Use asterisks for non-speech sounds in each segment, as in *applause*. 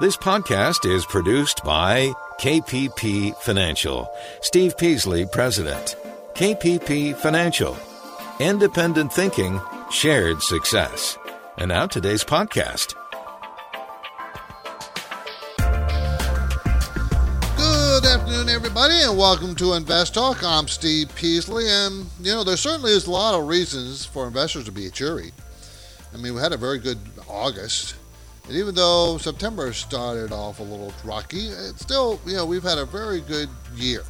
This podcast is produced by KPP Financial. Steve Peasley, President. KPP Financial. Independent thinking, shared success. And now today's podcast. Good afternoon, everybody, and welcome to Invest Talk. I'm Steve Peasley, and you know there certainly is a lot of reasons for investors to be cheery. I mean, we had a very good August. And even though September started off a little rocky, it's still, you know, we've had a very good year.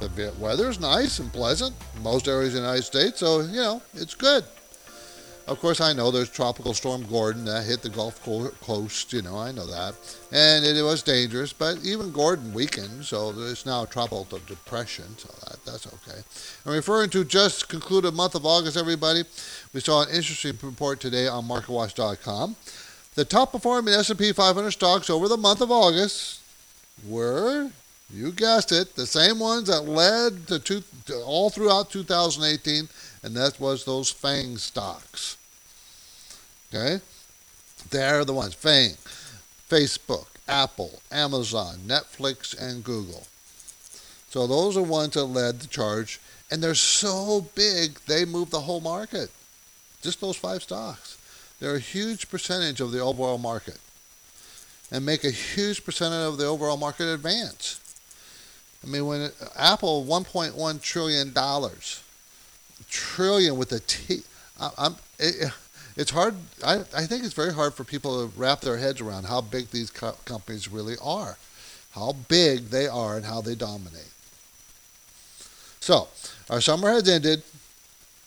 The weather's nice and pleasant most areas of the United States, so, you know, it's good. Of course, I know there's Tropical Storm Gordon that hit the Gulf Coast, you know, I know that. And it was dangerous, but even Gordon weakened, so it's now a tropical depression, so that, that's okay. I'm referring to just concluded month of August, everybody. We saw an interesting report today on MarketWatch.com. The top performing S&P 500 stocks over the month of August were, you guessed it, the same ones that led to, two, to all throughout 2018, and that was those FANG stocks. Okay, they're the ones: FANG, Facebook, Apple, Amazon, Netflix, and Google. So those are ones that led the charge, and they're so big they move the whole market. Just those five stocks. They're a huge percentage of the overall market and make a huge percentage of the overall market advance. I mean, when Apple, 1.1 trillion dollars, trillion with a T. I, I'm, it, it's hard. I, I think it's very hard for people to wrap their heads around how big these co- companies really are, how big they are, and how they dominate. So, our summer has ended,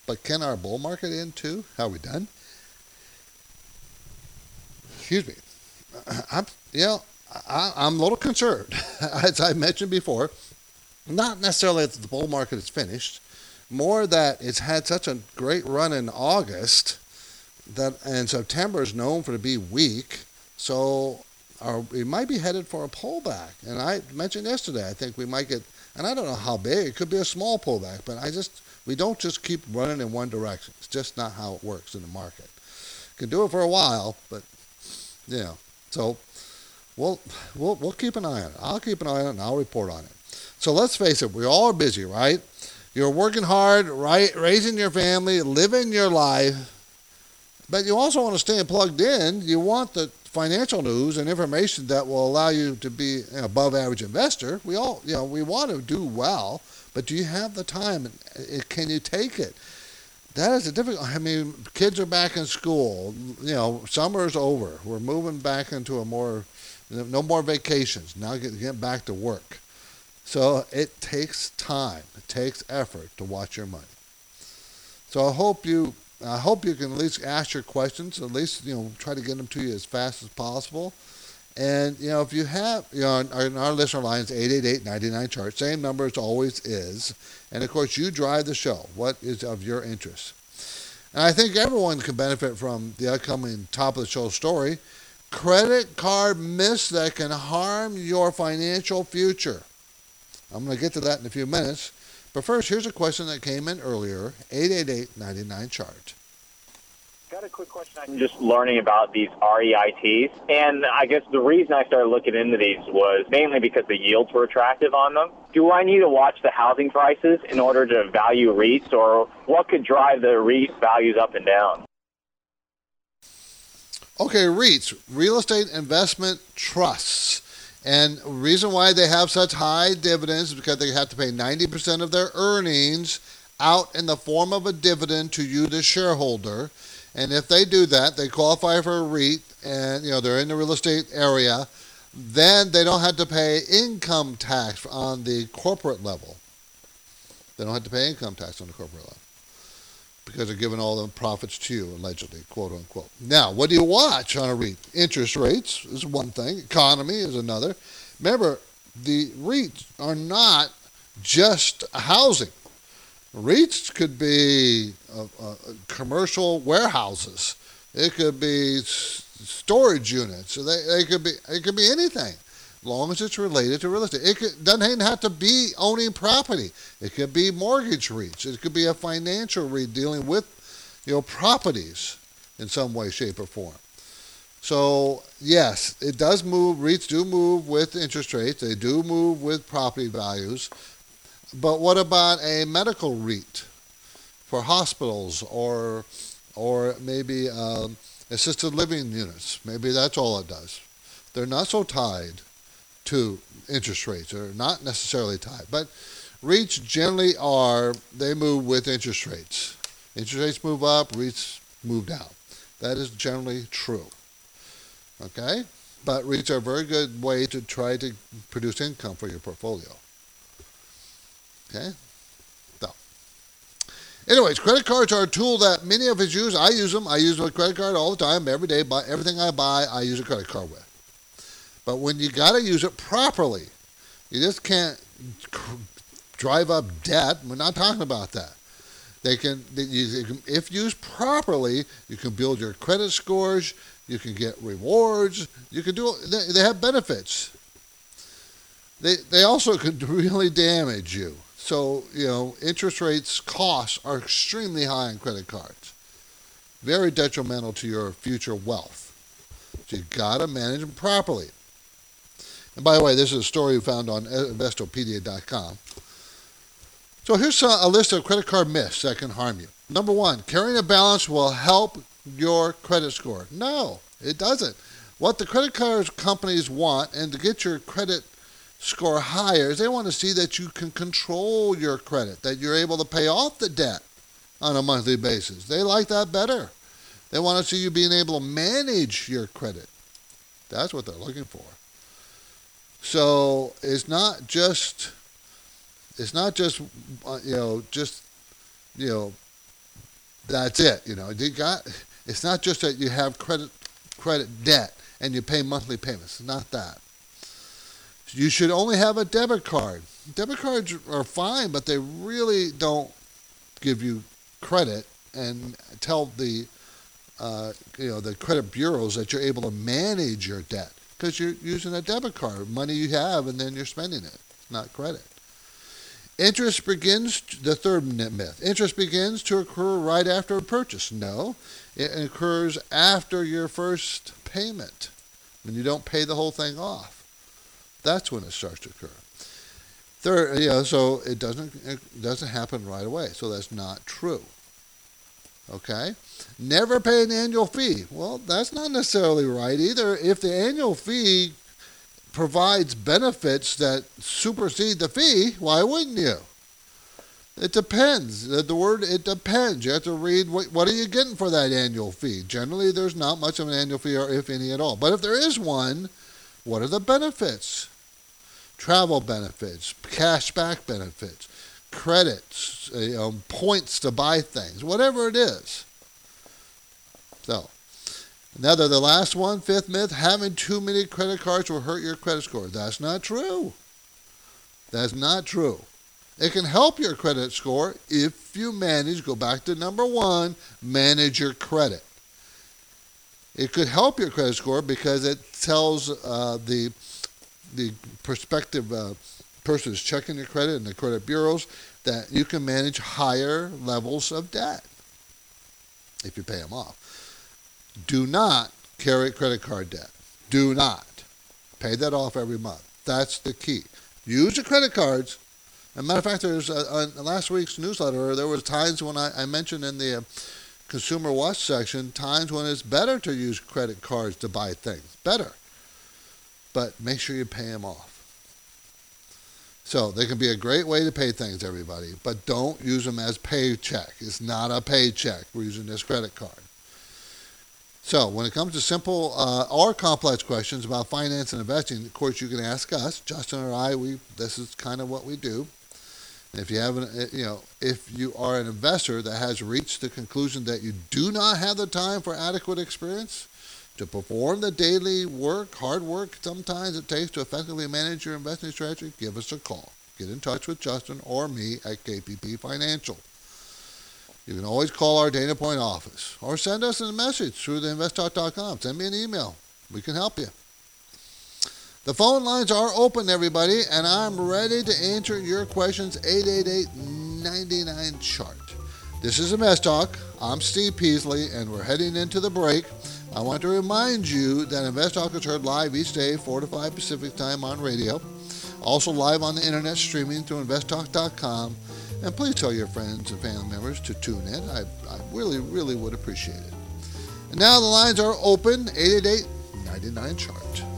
but can our bull market end too? How are we done? Excuse me, *clears throat* I'm, you know, I, am a little concerned, *laughs* as I mentioned before, not necessarily that the bull market is finished, more that it's had such a great run in August that and September is known for to be weak, so our, we might be headed for a pullback. And I mentioned yesterday, I think we might get, and I don't know how big, it could be a small pullback, but I just, we don't just keep running in one direction. It's just not how it works in the market. Can do it for a while, but yeah. So we'll we'll we'll keep an eye on it. I'll keep an eye on it and I'll report on it. So let's face it, we all are busy, right? You're working hard, right, raising your family, living your life, but you also want to stay plugged in. You want the financial news and information that will allow you to be an above average investor. We all, you know, we want to do well, but do you have the time? Uh, can you take it? That is a difficult. I mean, kids are back in school. You know, summer's over. We're moving back into a more, no more vacations. Now get get back to work. So it takes time. It takes effort to watch your money. So I hope you, I hope you can at least ask your questions. At least you know try to get them to you as fast as possible. And you know, if you have, you know, our, our listener line is 888-99 chart. Same number as always is. And of course, you drive the show. What is of your interest? And I think everyone can benefit from the upcoming top of the show story. Credit card miss that can harm your financial future. I'm going to get to that in a few minutes. But first, here's a question that came in earlier 888-99 chart got a quick question. I'm just learning about these REITs, and I guess the reason I started looking into these was mainly because the yields were attractive on them. Do I need to watch the housing prices in order to value REITs, or what could drive the REIT values up and down? Okay, REITs, real estate investment trusts. And reason why they have such high dividends is because they have to pay 90% of their earnings out in the form of a dividend to you, the shareholder. And if they do that, they qualify for a REIT and you know they're in the real estate area, then they don't have to pay income tax on the corporate level. They don't have to pay income tax on the corporate level because they're giving all the profits to you, allegedly, quote unquote. Now, what do you watch on a REIT? Interest rates is one thing, economy is another. Remember, the REITs are not just housing. REITs could be uh, uh, commercial warehouses. It could be s- storage units. They, they could be it could be anything, long as it's related to real estate. It could, doesn't even have to be owning property. It could be mortgage REITs. It could be a financial REIT dealing with, you know, properties in some way, shape, or form. So yes, it does move. REITs do move with interest rates. They do move with property values. But what about a medical REIT for hospitals or or maybe um, assisted living units? Maybe that's all it does. They're not so tied to interest rates. They're not necessarily tied, but REITs generally are. They move with interest rates. Interest rates move up, REITs move down. That is generally true. Okay? But REITs are a very good way to try to produce income for your portfolio. Okay? So. Anyways, credit cards are a tool that many of us use. I use them. I use my credit card all the time, every day. Buy everything I buy, I use a credit card with. But when you got to use it properly, you just can't drive up debt. We're not talking about that. They can, if used properly, you can build your credit scores. You can get rewards. You can do. They have benefits. They they also *laughs* can really damage you. So you know, interest rates costs are extremely high on credit cards. Very detrimental to your future wealth. So you gotta manage them properly. And by the way, this is a story we found on Investopedia.com. So here's a list of credit card myths that can harm you. Number one, carrying a balance will help your credit score. No, it doesn't. What the credit card companies want, and to get your credit score higher, is they want to see that you can control your credit, that you're able to pay off the debt on a monthly basis. They like that better. They want to see you being able to manage your credit. That's what they're looking for. So it's not just it's not just uh, you know just you know that's it. You know you got it's not just that you have credit credit debt and you pay monthly payments. It's not that. You should only have a debit card. Debit cards are fine, but they really don't give you credit and tell the uh, you know the credit bureaus that you're able to manage your debt because you're using a debit card, money you have, and then you're spending it, not credit. Interest begins, the third myth, interest begins to occur right after a purchase. No, it occurs after your first payment, when you don't pay the whole thing off. That's when it starts to occur. Third, know, so it doesn't it doesn't happen right away. So that's not true. Okay? Never pay an annual fee. Well, that's not necessarily right either. If the annual fee provides benefits that supersede the fee, why wouldn't you? It depends. The word it depends. You have to read what, what are you getting for that annual fee. Generally, there's not much of an annual fee, or if any at all. But if there is one, what are the benefits? Travel benefits, cash back benefits, credits, you know, points to buy things, whatever it is. So, another, the last one, fifth myth, having too many credit cards will hurt your credit score. That's not true. That's not true. It can help your credit score if you manage, go back to number one, manage your credit. It could help your credit score because it tells uh, the the prospective uh, person who's checking your credit and the credit bureaus that you can manage higher levels of debt if you pay them off. Do not carry credit card debt. Do not. Pay that off every month. That's the key. Use your credit cards. As a matter of fact, there's a, a, last week's newsletter, there was times when I, I mentioned in the uh, Consumer Watch section, times when it's better to use credit cards to buy things. Better. But make sure you pay them off. So they can be a great way to pay things, everybody, but don't use them as paycheck. It's not a paycheck. We're using this credit card. So when it comes to simple uh, or complex questions about finance and investing, of course you can ask us, Justin or I. We this is kind of what we do. And if you have an, uh, you know, if you are an investor that has reached the conclusion that you do not have the time for adequate experience, to perform the daily work, hard work sometimes it takes to effectively manage your investing strategy, give us a call. Get in touch with Justin or me at KPP Financial. You can always call our Dana Point office or send us a message through the investtalk.com. Send me an email. We can help you. The phone lines are open, everybody, and I'm ready to answer your questions 888 99 chart. This is Invest Talk. I'm Steve Peasley, and we're heading into the break. I want to remind you that Invest Talk is heard live each day, 4 to 5 Pacific time on radio. Also live on the internet streaming through investtalk.com. And please tell your friends and family members to tune in. I, I really, really would appreciate it. And now the lines are open 888 99 chart.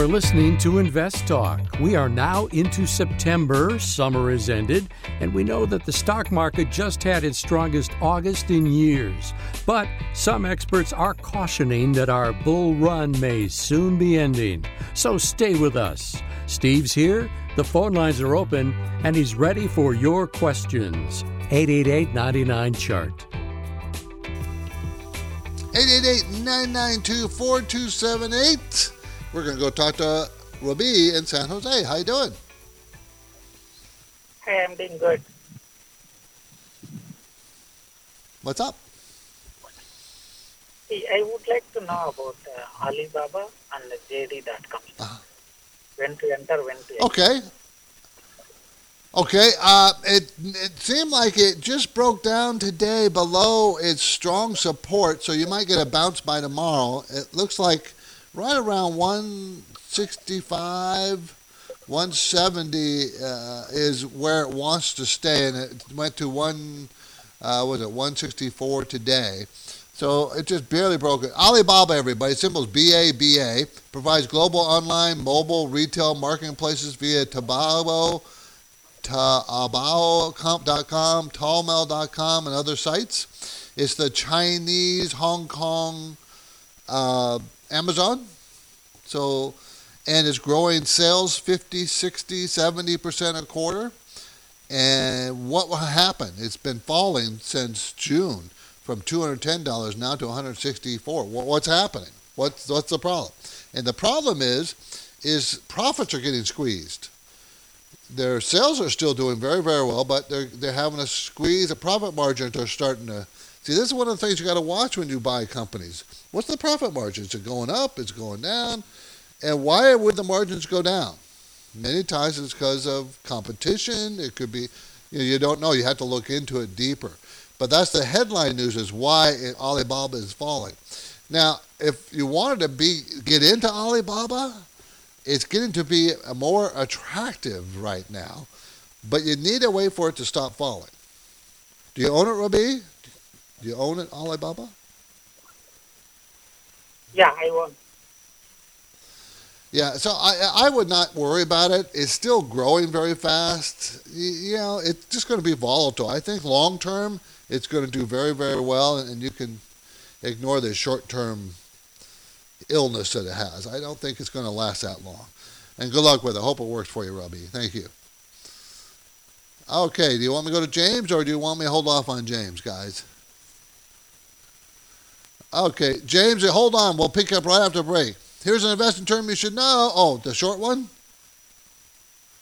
For listening to Invest Talk. We are now into September, summer is ended, and we know that the stock market just had its strongest August in years. But some experts are cautioning that our bull run may soon be ending. So stay with us. Steve's here, the phone lines are open, and he's ready for your questions. 888 99 Chart. 888-992-4278. We're going to go talk to Rabi in San Jose. How you doing? Hi, I'm doing good. What's up? See, I would like to know about uh, Alibaba and JD.com. Uh-huh. When to enter, when to exit. Okay. Okay. Uh, it it seemed like it just broke down today below its strong support, so you might get a bounce by tomorrow. It looks like right around 165, 170 uh, is where it wants to stay, and it went to one. Uh, was it 164 today? So it just barely broke it. Alibaba, everybody, symbol is BABA, provides global online, mobile, retail marketplaces via Taobao, Taobao.com, Tmall.com, and other sites. It's the Chinese, Hong Kong, uh, Amazon. So, and it's growing sales 50, 60, 70% a quarter. And what will happen? It's been falling since June from $210 now to 164. Wha- What's happening? What's what's the problem? And the problem is is profits are getting squeezed. Their sales are still doing very very well, but they're they're having to squeeze the profit margins are starting to See, this is one of the things you got to watch when you buy companies. What's the profit margin? Is it going up? Is it going down? And why would the margins go down? Many times it's because of competition. It could be, you, know, you don't know. You have to look into it deeper. But that's the headline news is why Alibaba is falling. Now, if you wanted to be get into Alibaba, it's getting to be more attractive right now, but you need to wait for it to stop falling. Do you own it, Rabi? Do you own it, Alibaba? Yeah, I won. Yeah, so I I would not worry about it. It's still growing very fast. You, know, it's just going to be volatile. I think long term, it's going to do very very well, and, and you can ignore the short term illness that it has. I don't think it's going to last that long. And good luck with it. Hope it works for you, Robbie. Thank you. Okay, do you want me to go to James, or do you want me to hold off on James, guys? Okay, James, hold on. We'll pick up right after break. Here's an investing term you should know. Oh, the short one?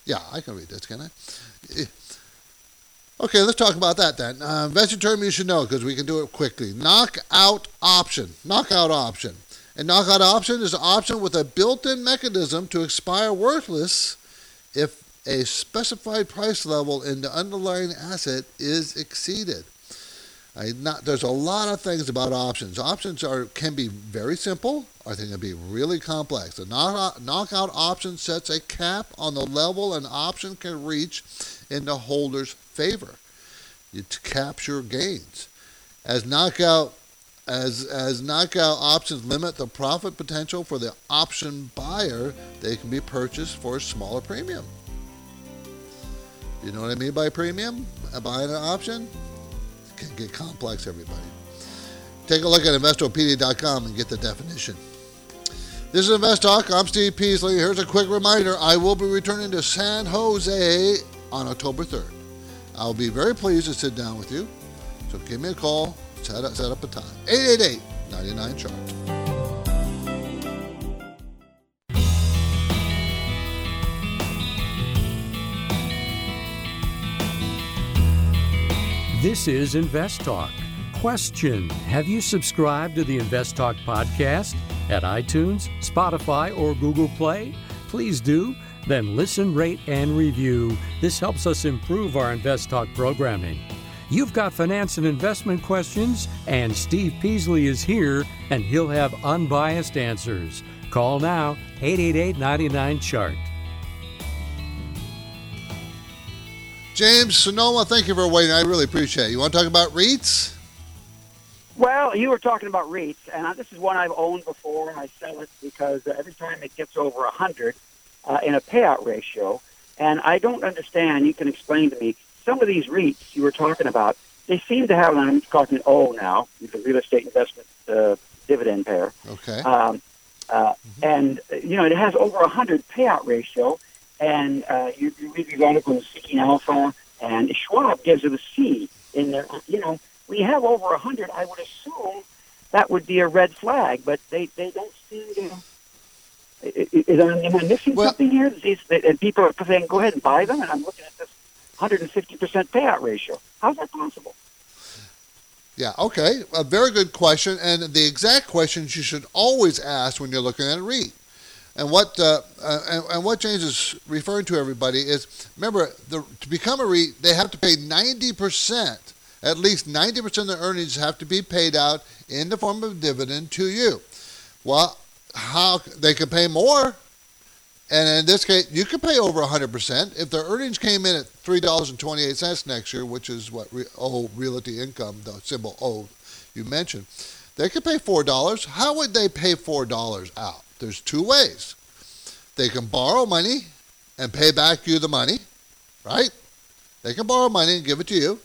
Yeah, I can read this, can I? Okay, let's talk about that then. Uh, investing term you should know because we can do it quickly. Knockout option. Knockout option. A knockout option is an option with a built in mechanism to expire worthless if a specified price level in the underlying asset is exceeded. Not, there's a lot of things about options. Options are can be very simple, or they can be really complex. The knockout, knockout option sets a cap on the level an option can reach in the holder's favor. It capture gains. As knockout as as knockout options limit the profit potential for the option buyer, they can be purchased for a smaller premium. You know what I mean by premium? Buying an option? Can get complex, everybody. Take a look at investopedia.com and get the definition. This is Invest Talk. I'm Steve Peasley. Here's a quick reminder I will be returning to San Jose on October 3rd. I'll be very pleased to sit down with you. So give me a call, set up, set up a time. 888 99 chart. This is Invest Talk. Question Have you subscribed to the Invest Talk podcast? at iTunes, Spotify, or Google Play? Please do. Then listen, rate, and review. This helps us improve our Invest Talk programming. You've got finance and investment questions, and Steve Peasley is here, and he'll have unbiased answers. Call now 888 99 Chart. James Sonoma, thank you for waiting. I really appreciate it. You want to talk about REITs? Well, you were talking about REITs, and this is one I've owned before. And I sell it because every time it gets over a hundred uh, in a payout ratio, and I don't understand. You can explain to me some of these REITs you were talking about. They seem to have, and I'm talking O now, the real estate investment uh, dividend pair. Okay. Um, uh, And you know it has over a hundred payout ratio, and uh, you, you read the article in Seeking Alpha, and Schwab gives it a C in there. You know, we have over a hundred, I would assume that would be a red flag, but they, they don't seem to. Is, is, am I missing Well- something here? These, and people are saying, "Go ahead and buy them," and I'm looking at this 150 percent payout ratio. How's that possible? Yeah, okay. A very good question, and the exact questions you should always ask when you're looking at a REIT. And what uh, uh, and, and what James is referring to, everybody, is remember the, to become a REIT, they have to pay 90 percent, at least 90 percent of the earnings have to be paid out in the form of dividend to you. Well, how they can pay more, and in this case, you can pay over 100 percent if their earnings came in at three dollars and 28 cents next year, which is what re- O Realty Income, the symbol O, you mentioned. They could pay four dollars. How would they pay four dollars out? There's two ways. They can borrow money and pay back you the money, right? They can borrow money and give it to you,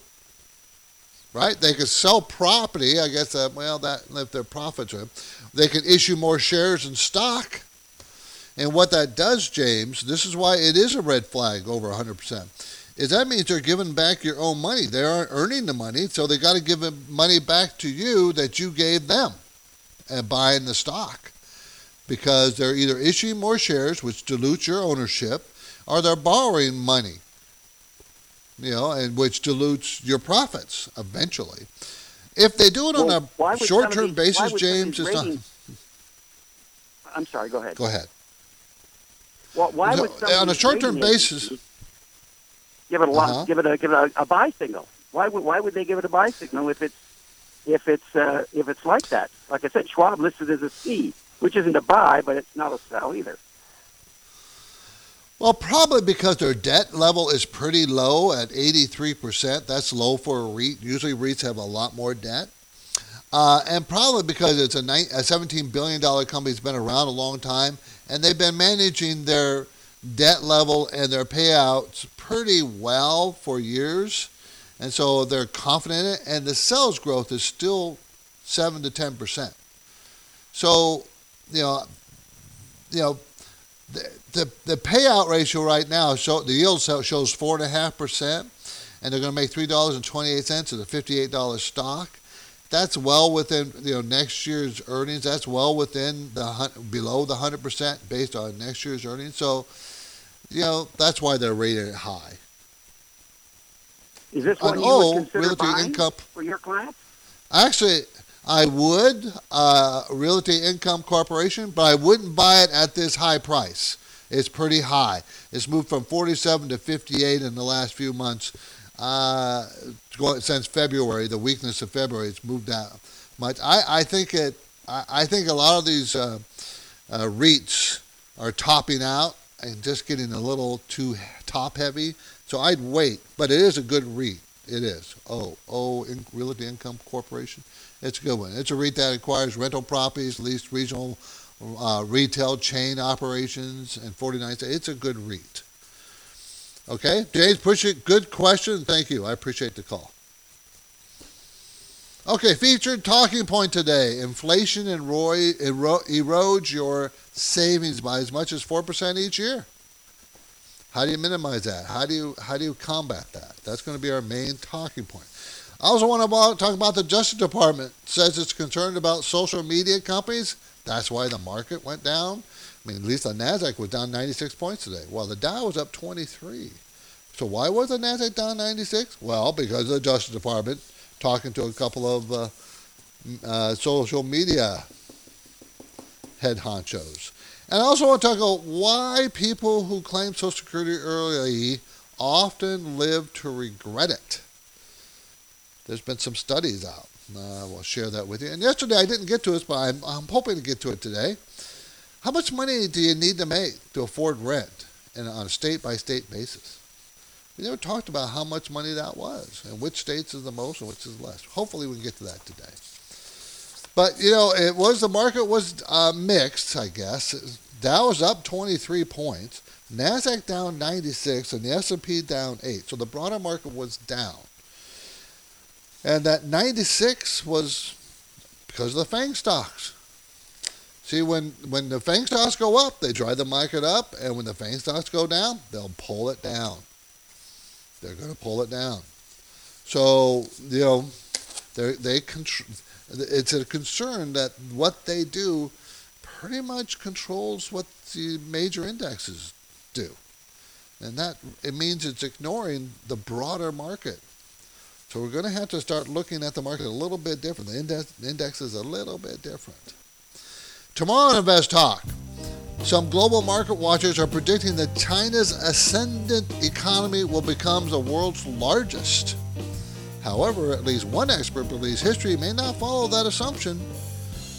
right? They can sell property. I guess that well, that if their profits are, they can issue more shares in stock. And what that does, James, this is why it is a red flag over 100%, is that means they're giving back your own money. They aren't earning the money, so they got to give money back to you that you gave them and buying the stock because they're either issuing more shares, which dilutes your ownership, or they're borrowing money, you know, and which dilutes your profits eventually. If they do it Well, on a short-term these- basis, would some of James, it's not. I'm sorry. Go ahead. Go ahead. Well, why No, would on a short-term basis- give it a lot, Uh-huh. give it a give it a, a buy signal? Why would why would they give it a buy signal if it's if it's uh, if it's like that? Like I said, Schwab listed as a C, which isn't a buy, but it's not a sell either. Well, probably because their debt level is pretty low at 83%. That's low for a REIT. Usually REITs have a lot more debt. Uh, and probably because it's a, a $17 billion company that's been around a long time, and they've been managing their debt level and their payouts pretty well for years. And so they're confident in it, and the sales growth is still 7 to 10%. So, you know, you know, the, the, the payout ratio right now, show, the yield shows 4.5%, and they're going to make $3.28 at a $58 stock. That's well within, you know, next year's earnings. That's well within the below the 100% based on next year's earnings. So, you know, that's why they're rated high. Is this On one you O, would oh, consider Realty buying Income- for your clients? Actually, I would uh, Realty Income Corporation, but I wouldn't buy it at this high price. It's pretty high. It's moved from 47 to 58 in the last few months. Uh, since February, the weakness of February, it's moved down much. I, I think it. I, I think a lot of these uh, uh, REITs are topping out and just getting a little too top heavy. So I'd wait, but it is a good REIT. It is. Oh, oh, in, Realty Income Corporation. It's a good one. It's a REIT that acquires rental properties, leased regional uh, retail chain operations, and 49 states. It's a good REIT. Okay, James, it. Good question. Thank you. I appreciate the call. Okay, featured talking point today: inflation and Roy ero- erodes your savings by as much as four percent each year. How do you minimize that? How do you how do you combat that? That's going to be our main talking point. I also want to talk about the Justice Department says it's concerned about social media companies. That's why the market went down. I mean, at least the Nasdaq was down 96 points today. Well, the Dow was up 23. So why was the Nasdaq down 96? Well, because the Justice Department talking to a couple of uh, uh, social media head honchos. And I also want to talk about why people who claim Social Security early often live to regret it. There's been some studies out. Uh, we'll share that with you. And yesterday I didn't get to it, but I'm, I'm hoping to get to it today. How much money do you need to make to afford rent in, on a state by state basis? We never talked about how much money that was and which states is the most and which is less. Hopefully we can get to that today. But you know, it was the market was uh, mixed, I guess. Dow was up 23 points, Nasdaq down 96, and the S&P down eight. So the broader market was down, and that 96 was because of the FANG stocks. See, when when the FANG stocks go up, they drive the market up, and when the FANG stocks go down, they'll pull it down. They're going to pull it down. So you know, they they control it's a concern that what they do pretty much controls what the major indexes do. And that it means it's ignoring the broader market. So we're going to have to start looking at the market a little bit different. The index, the index is a little bit different. Tomorrow on Invest Talk, some global market watchers are predicting that China's ascendant economy will become the world's largest. However, at least one expert believes history may not follow that assumption.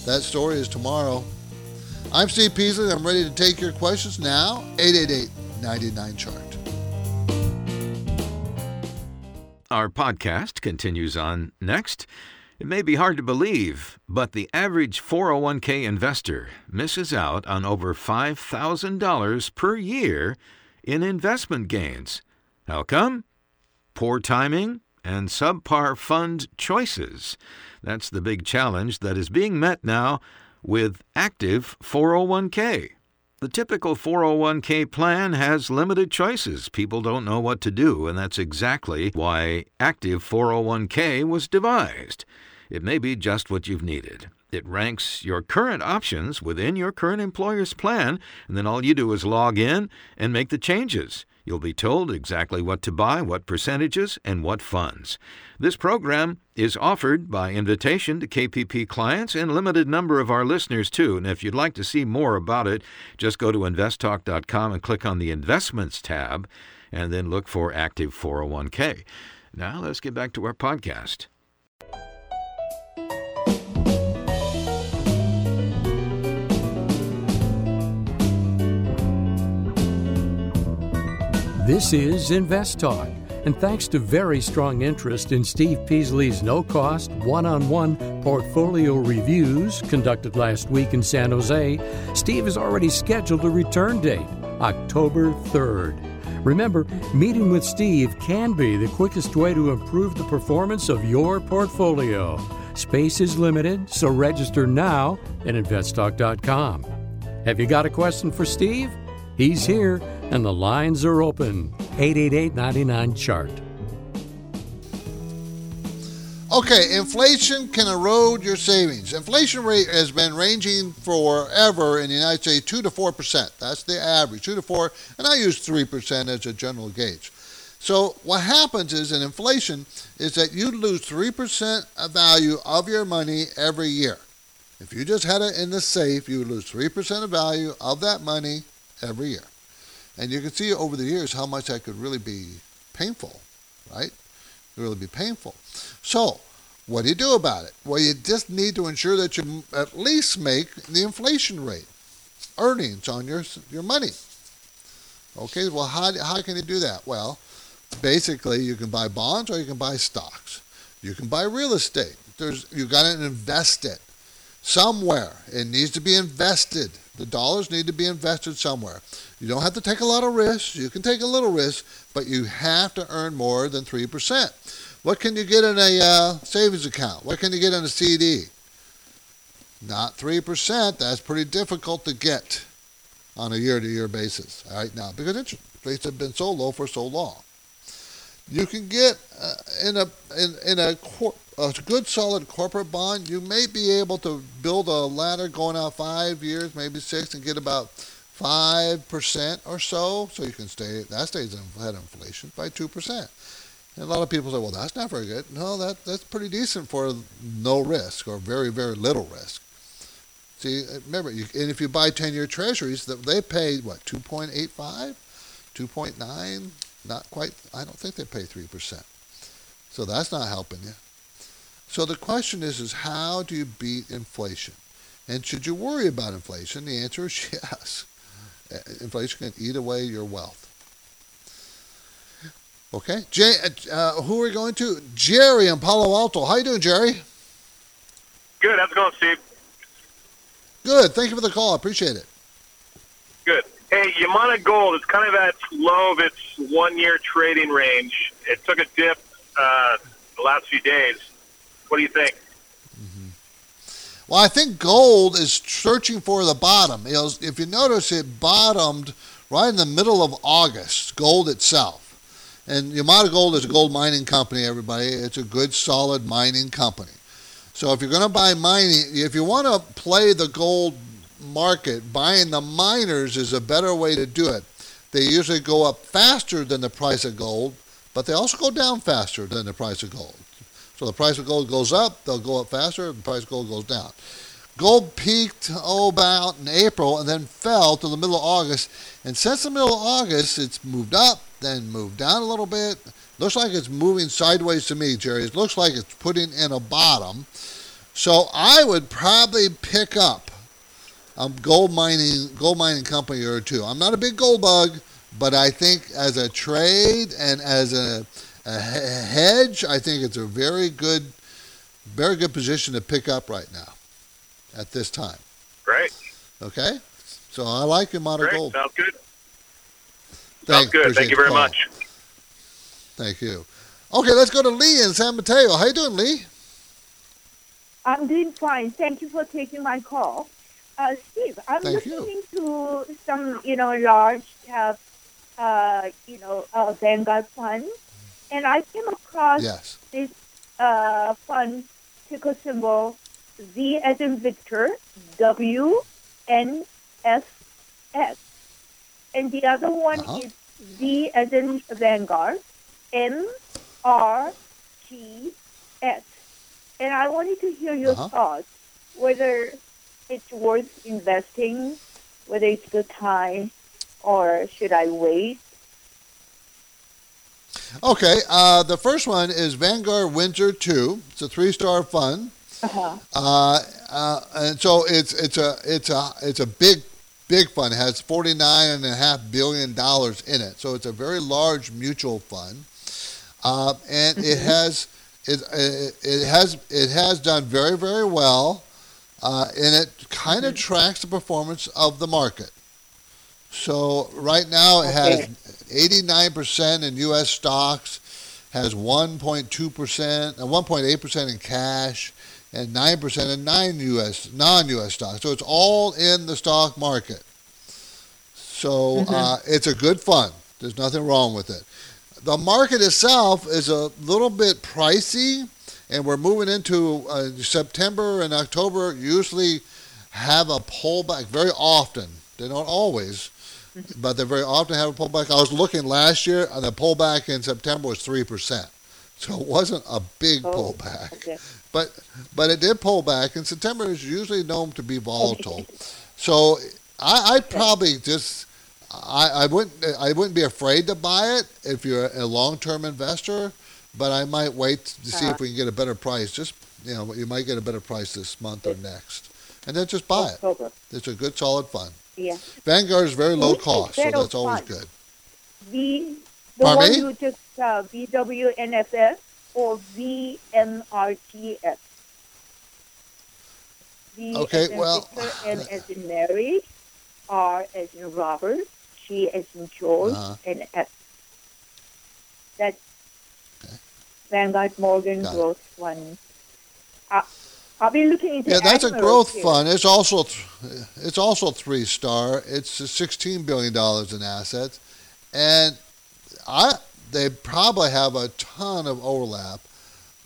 That story is tomorrow. I'm Steve Peasley. I'm ready to take your questions now. 888 99 Chart. Our podcast continues on next. It may be hard to believe, but the average 401k investor misses out on over $5,000 per year in investment gains. How come? Poor timing, and subpar fund choices. That's the big challenge that is being met now with active 401k. The typical 401k plan has limited choices. People don't know what to do, and that's exactly why Active 401k was devised. It may be just what you've needed. It ranks your current options within your current employer's plan, and then all you do is log in and make the changes. You'll be told exactly what to buy, what percentages, and what funds. This program is offered by invitation to KPP clients and limited number of our listeners too. And if you'd like to see more about it, just go to investtalk.com and click on the Investments tab and then look for Active 401k. Now let's get back to our podcast. This is Invest Talk, and thanks to very strong interest in Steve Peasley's no cost, one on one portfolio reviews conducted last week in San Jose, Steve has already scheduled a return date, October 3rd. Remember, meeting with Steve can be the quickest way to improve the performance of your portfolio. Space is limited, so register now at investtalk.com. Have you got a question for Steve? He's here and the lines are open. 888 99 Chart. Okay, inflation can erode your savings. Inflation rate has been ranging forever in the United States 2 to 4%. That's the average, 2 to 4, and I use 3% as a general gauge. So what happens is in inflation is that you lose 3% of value of your money every year. If you just had it in the safe, you would lose 3% of value of that money every year. And you can see over the years how much that could really be painful, right? It really be painful. So, what do you do about it? Well, you just need to ensure that you at least make the inflation rate earnings on your your money. Okay, well, how, how can you do that? Well, basically, you can buy bonds or you can buy stocks. You can buy real estate. There's you got to invest it somewhere. It needs to be invested. The dollars need to be invested somewhere. You don't have to take a lot of risks. You can take a little risk, but you have to earn more than 3%. What can you get in a uh, savings account? What can you get in a CD? Not 3%. That's pretty difficult to get on a year to year basis right now because interest rates have been so low for so long. You can get uh, in a in, in a, a good solid corporate bond. You may be able to build a ladder going out five years, maybe six, and get about five percent or so. So you can stay that stays ahead of inflation by two percent. And a lot of people say, well, that's not very good. No, that that's pretty decent for no risk or very very little risk. See, uh, remember, you, and if you buy 10-year treasuries, they pay what 2.85, 2.9, not quite. I don't think they pay three percent. So that's not helping you. So the question is, is how do you beat inflation? And should you worry about inflation? The answer is *laughs* yes. Uh, Inflation can eat away your wealth. Okay, Jay, uh, who are we going to? Jerry in Palo Alto. How you doing, Jerry? Good. How's it going, Steve? Good. Thank you for the call. I appreciate it. Good. Hey, Yamana Gold is kind of at low of its one-year trading range. It took a dip uh, the last few days. What do you think? Mm-hmm. Well, I think gold is searching for the bottom. If you notice, it bottomed right in the middle of August, gold itself. And Yamana Gold is a gold mining company, everybody. It's a good, solid mining company. So if you're going to buy mining, if you want to play the gold market, buying the miners is a better way to do it. They usually go up faster than the price of gold, but they also go down faster than the price of gold. So the price of gold goes up, they'll go up faster, the price of gold goes down. Gold peaked oh, about in April and then fell to the middle of August. And since the middle of August, it's moved up, then moved down a little bit. Looks like it's moving sideways to me, Jerry. It looks like it's putting in a bottom. So I would probably pick up a gold mining gold mining company or two. I'm not a big gold bug, but I think as a trade and as a, a hedge, I think it's a very good, very good position to pick up right now, at this time. Great. Okay, so I like your model Great. gold. Sounds good. Thanks, Sounds good. Thank you very call. much. Thank you. Okay, let's go to Lee in San Mateo. How you doing, Lee? I'm doing fine. Thank you for taking my call. Uh, Steve, I'm Thank looking into some, you know, large cap, uh, you know, uh, Vanguard funds, and I came across Yes. this uh, fund ticker symbol Z as in Victor, W, N, S, S, and the other one Uh-huh. is Z as in Vanguard, M, R, G, S. And I wanted to hear your Uh-huh. thoughts whether it's worth investing, whether it's good time, or should I wait? Okay, uh, the first one is Vanguard Windsor 2. It's a three-star fund. Uh-huh. Uh, uh, and so it's it's a it's a it's a big big fund. It has forty nine and a half billion dollars in it. So it's a very large mutual fund, uh, and it has it, it it has it has done very very well, uh, and it kind of tracks the performance of the market. So right now it has eighty nine percent in U.S. stocks, has one point two percent and one point eight percent in cash and 9% in nine US, non-US stocks. So it's all in the stock market. So uh, it's a good fund. There's nothing wrong with it. The market itself is a little bit pricey, and we're moving into uh, September and October. Usually have a pullback very often. They don't always, but they very often have a pullback. I was looking last year, and the pullback in September was three percent. So it wasn't a big Oh, pullback. Okay. But but it did pull back, and September is usually known to be volatile. *laughs* So I, I'd probably just I, I wouldn't I wouldn't be afraid to buy it if you're a long term investor, but I might wait to uh-huh. see if we can get a better price. Just you know, you might get a better price this month or next, and then just buy it. It's a good solid fund. Yeah. Vanguard is very low cost, so that's always good. V, the Pardon one me? you just uh, VWNFS or VMRGS? V Okay, well, M as in Mary, R as in Robert, G as in George, Uh-huh. and S. That's Vanguard Morgan. Growth Fund. I, I'll be looking into Yeah, that's a growth too. fund. It's also it's also three star. It's sixteen billion dollars in assets, and I they probably have a ton of overlap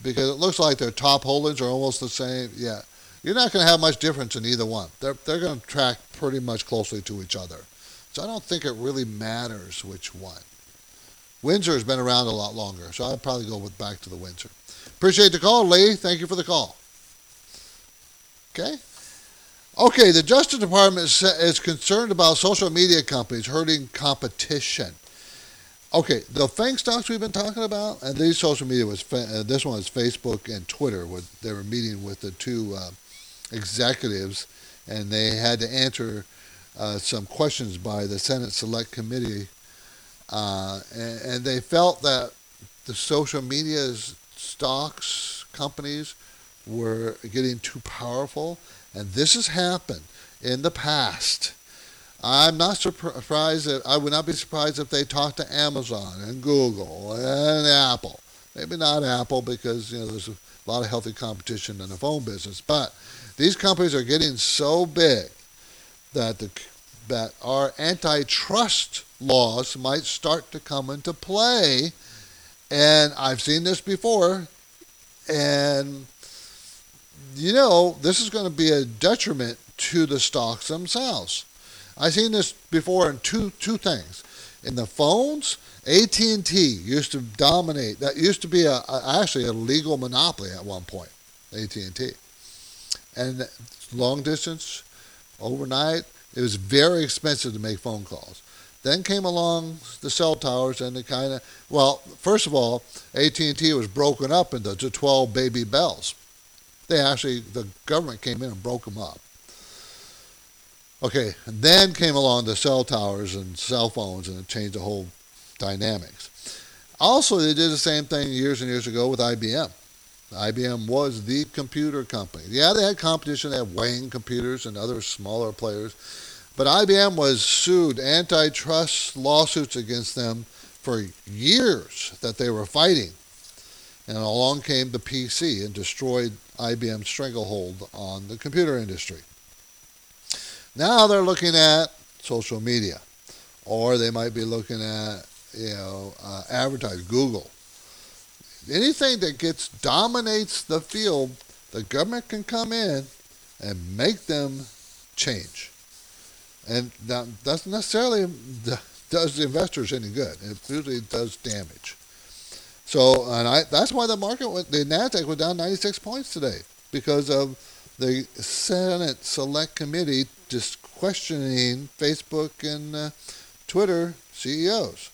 because it looks like their top holdings are almost the same. Yeah, you're not going to have much difference in either one. They're they're going to track pretty much closely to each other, so I don't think it really matters which one. Windsor has been around a lot longer, so I'd probably go with back to the Windsor. Appreciate the call, Lee. Thank you for the call. Okay. Okay, the Justice Department is, concerned about social media companies hurting competition. Okay, the FANG stocks we've been talking about, and these social media was uh, this one is Facebook and Twitter. With they were meeting with the two uh, executives, and they had to answer uh, some questions by the Senate Select Committee, uh, and, and they felt that the social media stocks companies were getting too powerful, and this has happened in the past I'm not surprised that I would not be surprised if they talked to Amazon and Google and Apple. Maybe not Apple because you know there's a lot of healthy competition in the phone business, but these companies are getting so big that the that our antitrust laws might start to come into play. And I've seen this before, and you know this is going to be a detriment to the stocks themselves. I've seen this before in two two things. In the phones, AT&T used to dominate. That used to be a, a actually a legal monopoly at one point. AT&T, and long distance, overnight, it was very expensive to make phone calls. Then came along the cell towers, and the kind of well, first of all, AT&T was broken up into 12 baby bells. They actually, the government came in and broke them up. Okay, and then came along the cell towers and cell phones, and it changed the whole dynamics. Also, they did the same thing years and years ago with IBM. IBM was the computer company. Yeah, they had competition. They had Wang computers and other smaller players. But IBM was sued, antitrust lawsuits against them for years that they were fighting. And along came the PC and destroyed IBM's stranglehold on the computer industry. Now they're looking at social media, or they might be looking at you know uh, advertise Google. Anything that gets dominates the field, the government can come in and make them change, and that doesn't necessarily *laughs* does the investors any good. It usually does damage. So, and I, that's why the market went, the Nasdaq was down 96 points today because of the Senate Select Committee just questioning Facebook and uh, Twitter CEOs.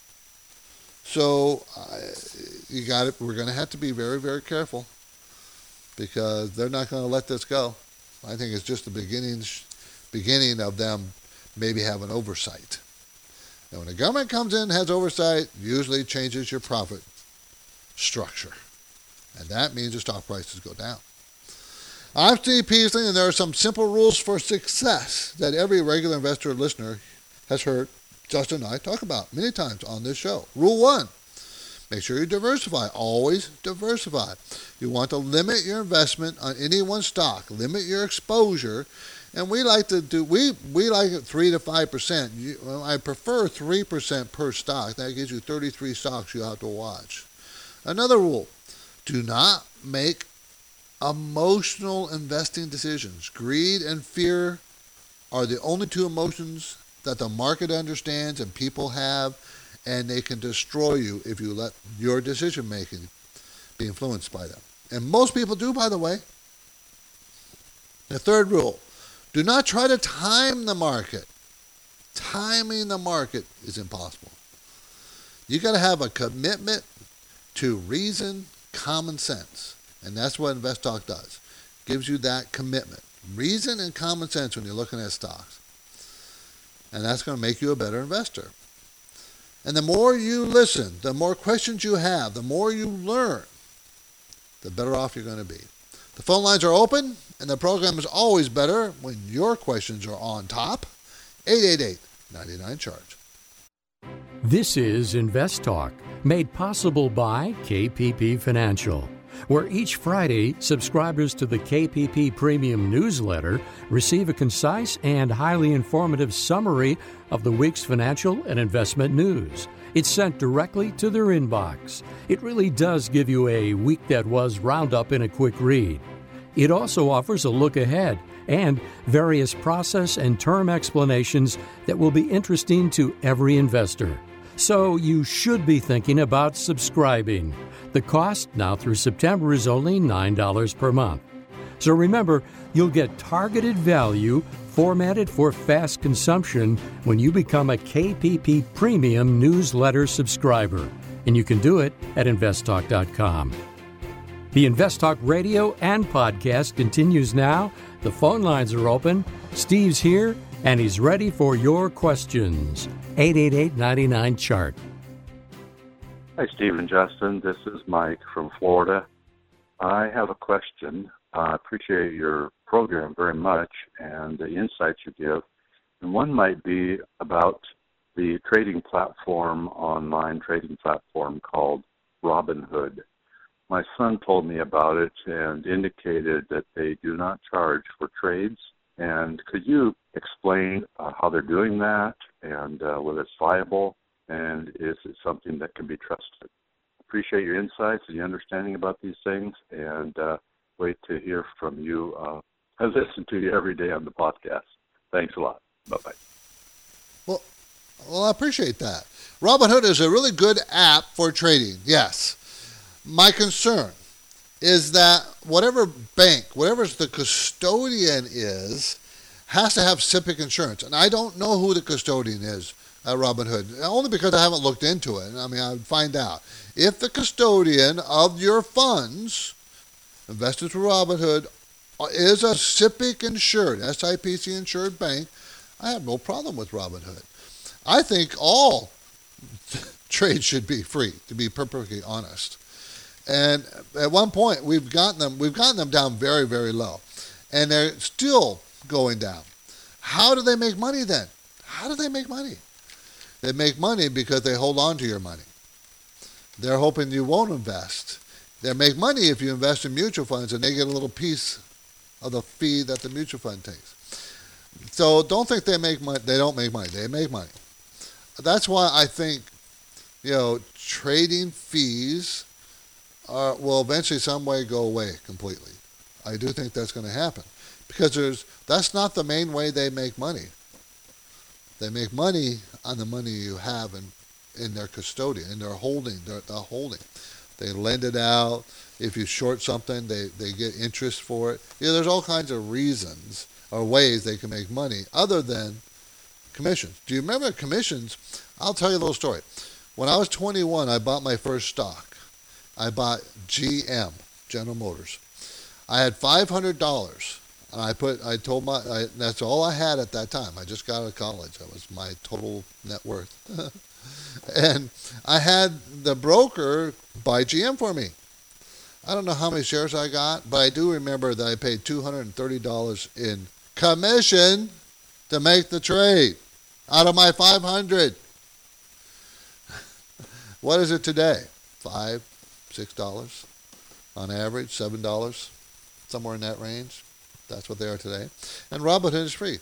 So uh, you got it. We're going to have to be very, very careful because they're not going to let this go. I think it's just the beginning, beginning of them maybe having oversight. And when the government comes in and has oversight, usually changes your profit structure. And that means the stock prices go down. I'm Steve Peasley, and there are some simple rules for success that every regular investor listener has heard Justin and I talk about many times on this show. Rule one make sure you diversify. Always diversify. You want to limit your investment on any one stock, limit your exposure. And we like to do we we like it three to five percent. I prefer three percent per stock. That gives you 33 stocks you have to watch. Another rule: do not make emotional investing decisions. Greed and fear are the only two emotions that the market understands and people have, and they can destroy you if you let your decision making be influenced by them. And most people do, by the way. The third rule do not try to time the market. Timing the market is impossible. You got to have a commitment to reason, common sense. And that's what InvestTalk does. Gives you that commitment. Reason and common sense when you're looking at stocks. And that's going to make you a better investor. And the more you listen, the more questions you have, the more you learn, the better off you're going to be. The phone lines are open, and the program is always better when your questions are on top. 888 99 Charge. This is Invest Talk, made possible by KPP Financial where each Friday, subscribers to the KPP Premium newsletter receive a concise and highly informative summary of the week's financial and investment news. It's sent directly to their inbox. It really does give you a week that was roundup in a quick read. It also offers a look ahead and various process and term explanations that will be interesting to every investor. So you should be thinking about subscribing. The cost now through September is only $9 per month. So remember, you'll get targeted value formatted for fast consumption when you become a KPP Premium newsletter subscriber. And you can do it at investtalk.com. The InvestTalk radio and podcast continues now. The phone lines are open. Steve's here and he's ready for your questions. 888 99 Chart. Hi, Steve and Justin. This is Mike from Florida. I have a question. I appreciate your program very much and the insights you give. And one might be about the trading platform, online trading platform called Robinhood. My son told me about it and indicated that they do not charge for trades. And could you explain uh, how they're doing that and uh, whether it's viable and is it something that can be trusted? Appreciate your insights and your understanding about these things and uh, wait to hear from you. Uh, I listen to you every day on the podcast. Thanks a lot. Bye bye. Well, well, I appreciate that. Robinhood is a really good app for trading. Yes. My concern is that whatever bank, whatever the custodian is, has to have SIPC insurance. And I don't know who the custodian is at Robinhood, only because I haven't looked into it. I mean, I'd find out. If the custodian of your funds invested through Robinhood is a SIPC insured, SIPC insured bank, I have no problem with Robinhood. I think all *laughs* trade should be free, to be perfectly honest. And at one point, we've gotten them, we've gotten them down very, very low, and they're still going down. How do they make money then? How do they make money? They make money because they hold on to your money. They're hoping you won't invest. They make money if you invest in mutual funds, and they get a little piece of the fee that the mutual fund takes. So don't think they make money. They don't make money. They make money. That's why I think, you know, trading fees are, will eventually some way go away completely. I do think that's going to happen because there's that's not the main way they make money. They make money on the money you have in in their custodian, in their holding, their, their holding. They lend it out. If you short something, they, they get interest for it. You know, there's all kinds of reasons or ways they can make money other than commissions. Do you remember commissions? I'll tell you a little story. When I was 21, I bought my first stock. I bought GM, General Motors. I had $500 and I put I told my I, that's all I had at that time. I just got out of college. That was my total net worth. *laughs* and I had the broker buy GM for me. I don't know how many shares I got, but I do remember that I paid $230 in commission to make the trade out of my 500. *laughs* what is it today? 5, $6 on average, $7, somewhere in that range. That's what they are today. And Robinhood is free.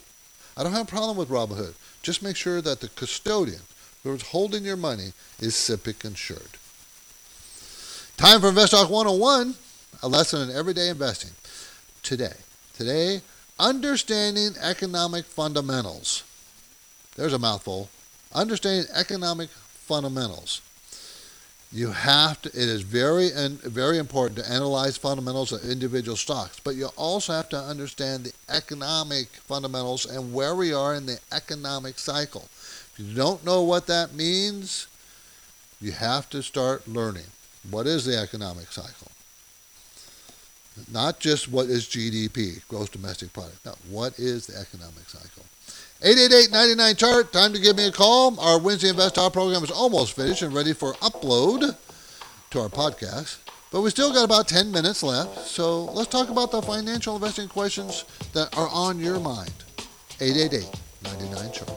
I don't have a problem with Robinhood. Just make sure that the custodian, who's holding your money, is SIPC insured. Time for Invest Talk 101, a lesson in everyday investing. Today, today, understanding economic fundamentals. There's a mouthful. Understanding economic fundamentals. You have to. It is very and very important to analyze fundamentals of individual stocks, but you also have to understand the economic fundamentals and where we are in the economic cycle. If you don't know what that means, you have to start learning. What is the economic cycle? Not just what is GDP, gross domestic product. No, what is the economic cycle? 888-99 chart. Time to give me a call. Our Wednesday Invest Talk program is almost finished and ready for upload to our podcast. But we still got about 10 minutes left. So let's talk about the financial investing questions that are on your mind. 888-99 chart.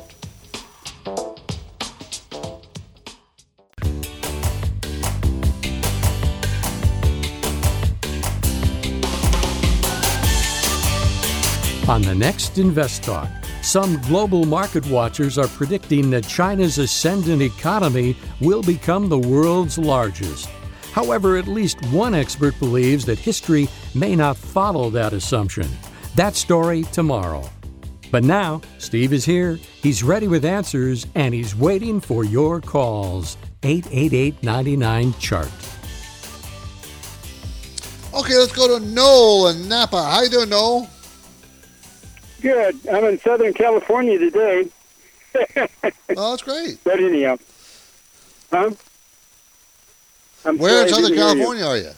On the next Invest Talk, some global market watchers are predicting that China's ascendant economy will become the world's largest. However, at least one expert believes that history may not follow that assumption. That story tomorrow. But now, Steve is here. He's ready with answers and he's waiting for your calls. 888 99 Chart. Okay, let's go to Noel in Napa. How you doing, Noel? Good. I'm in Southern California today. oh, that's great. But anyhow, huh? I'm Where in Southern didn't you. California are you?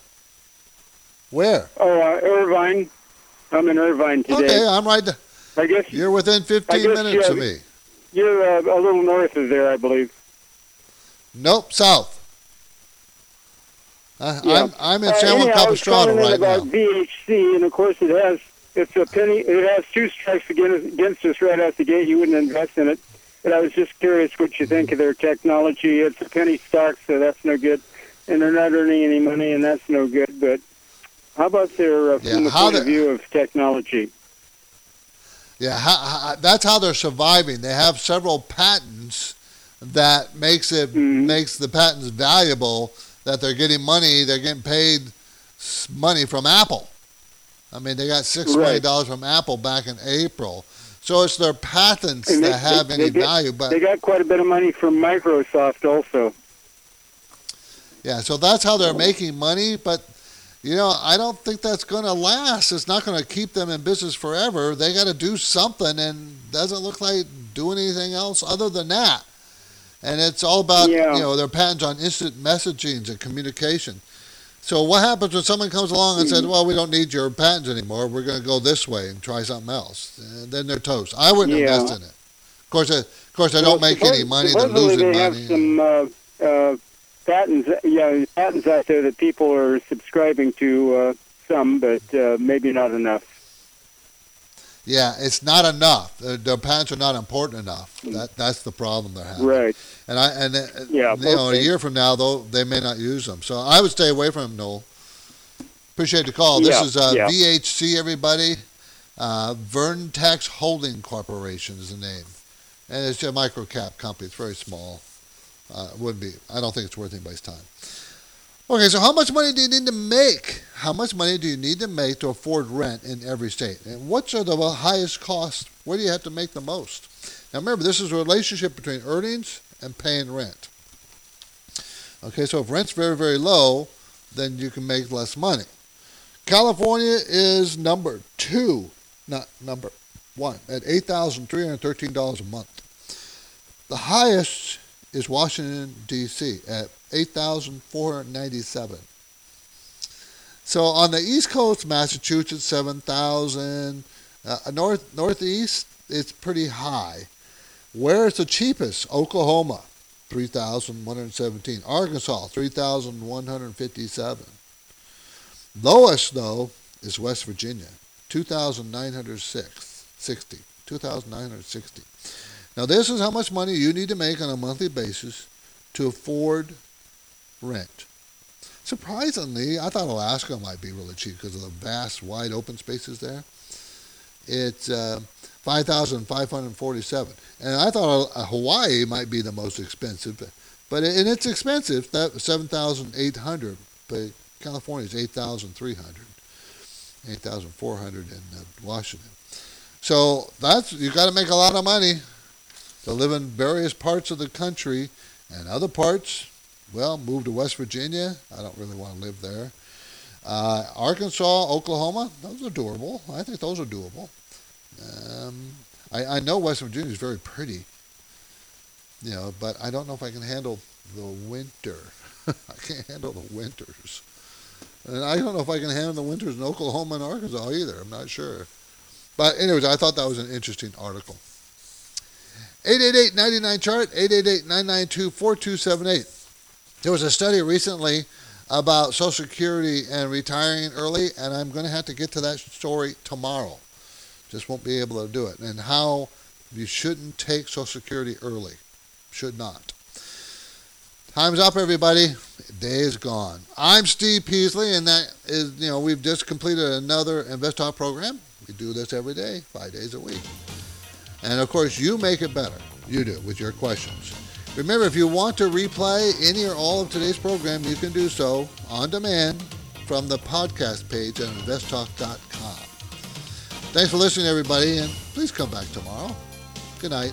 Where? Oh, uh, Irvine. I'm in Irvine today. Okay, I'm right. I guess You're within I 15 guess, minutes of me. you're uh, a little north of there, I believe. Nope, south. I, Yeah. I'm I'm in Uh, San Juan anyhow, I was Capistrano right about now. VHC, and of course it has. It's a penny. It has two strikes against, against us right out the gate. You wouldn't invest in it. But I was just curious what you think of their technology. It's a penny stock, so that's no good. And they're not earning any money, and that's no good. But how about their uh, from Yeah, the point of view of technology? Yeah, how, how, that's how they're surviving. They have several patents that makes it Mm-hmm. makes the patents valuable. That they're getting money, they're getting paid money from Apple. I mean, they got six million Right. dollars from Apple back in April. So it's their patents they- that have they- any they get- value. But They got quite a bit of money from Microsoft also. Yeah, so that's how they're making money, but you know, I don't think that's going to last. It's not going to keep them in business forever. They got to do something and doesn't look like doing anything else other than that. And it's all about, Yeah. you know, their patents on instant messaging and communication. So what happens when someone comes along and says. "Well, we don't need your patents anymore. We're going to go this way and try something else." And then they're toast. I wouldn't Yeah. invest in it. Of course, uh, of course, they don't Well, make any money. They're losing they money. have some uh, uh, patents, yeah, patents out there that people are subscribing to. Uh, some, but uh, maybe not enough. Yeah, it's not enough. Their, patents are not important enough. That that's the problem they're having. Right. And I and uh, Yeah, you know, a year from now though they may not use them. So I would stay away from them, Noel. Appreciate the call. This Yeah, is uh, yeah. VHC, everybody. Uh, VirnetX Holding Corporation is the name, and it's a micro cap company. It's very small. Uh, wouldn't be. I don't think it's worth anybody's time. Okay, so how much money do you need to make? How much money do you need to make to afford rent in every state? And what's are the highest costs? Where do you have to make the most? Now remember, this is a relationship between earnings and paying rent. Okay, so if rent's very, very low, then you can make less money. California is number two, not number one, at $8,313 a month. The highest is Washington, D.C. at 8,497. So on the East Coast, Massachusetts, 7,000. Uh, north Northeast, it's pretty high. Where is the cheapest? Oklahoma, 3,117. Arkansas, 3,157. Lowest, though, is West Virginia, 2,906. 60. 2,960. Now, this is how much money you need to make on a monthly basis to afford rent. Surprisingly, I thought Alaska might be really cheap because of the vast, wide open spaces there. It's uh, 5,547. And I thought uh, Hawaii might be the most expensive, but, and it's expensive, that 7,800, but California is 8,300, 8,400 in uh, Washington. So that's you got to make a lot of money to live in various parts of the country, and other parts, well, move to West Virginia. I don't really want to live there. Uh, Arkansas, Oklahoma, those are doable. I think those are doable. Um, I, I know West Virginia is very pretty, you know, but I don't know if I can handle the winter. *laughs* I can't handle the winters. And I don't know if I can handle the winters in Oklahoma and Arkansas either. I'm not sure. But anyways, I thought that was an interesting article. 888-99-CHART, 888-992-4278. There was a study recently about Social Security and retiring early, and I'm going to have to get to that story tomorrow. Just won't be able to do it. And how you shouldn't take Social Security early. Should not. Time's up, everybody. Day is gone. I'm Steve Peasley, and that is, you know, we've just completed another Invest Talk program. We do this every day, five days a week. And of course, you make it better. You do with your questions. Remember, if you want to replay any or all of today's program, you can do so on demand from the podcast page at investtalk.com. Thanks for listening, everybody, and please come back tomorrow. Good night.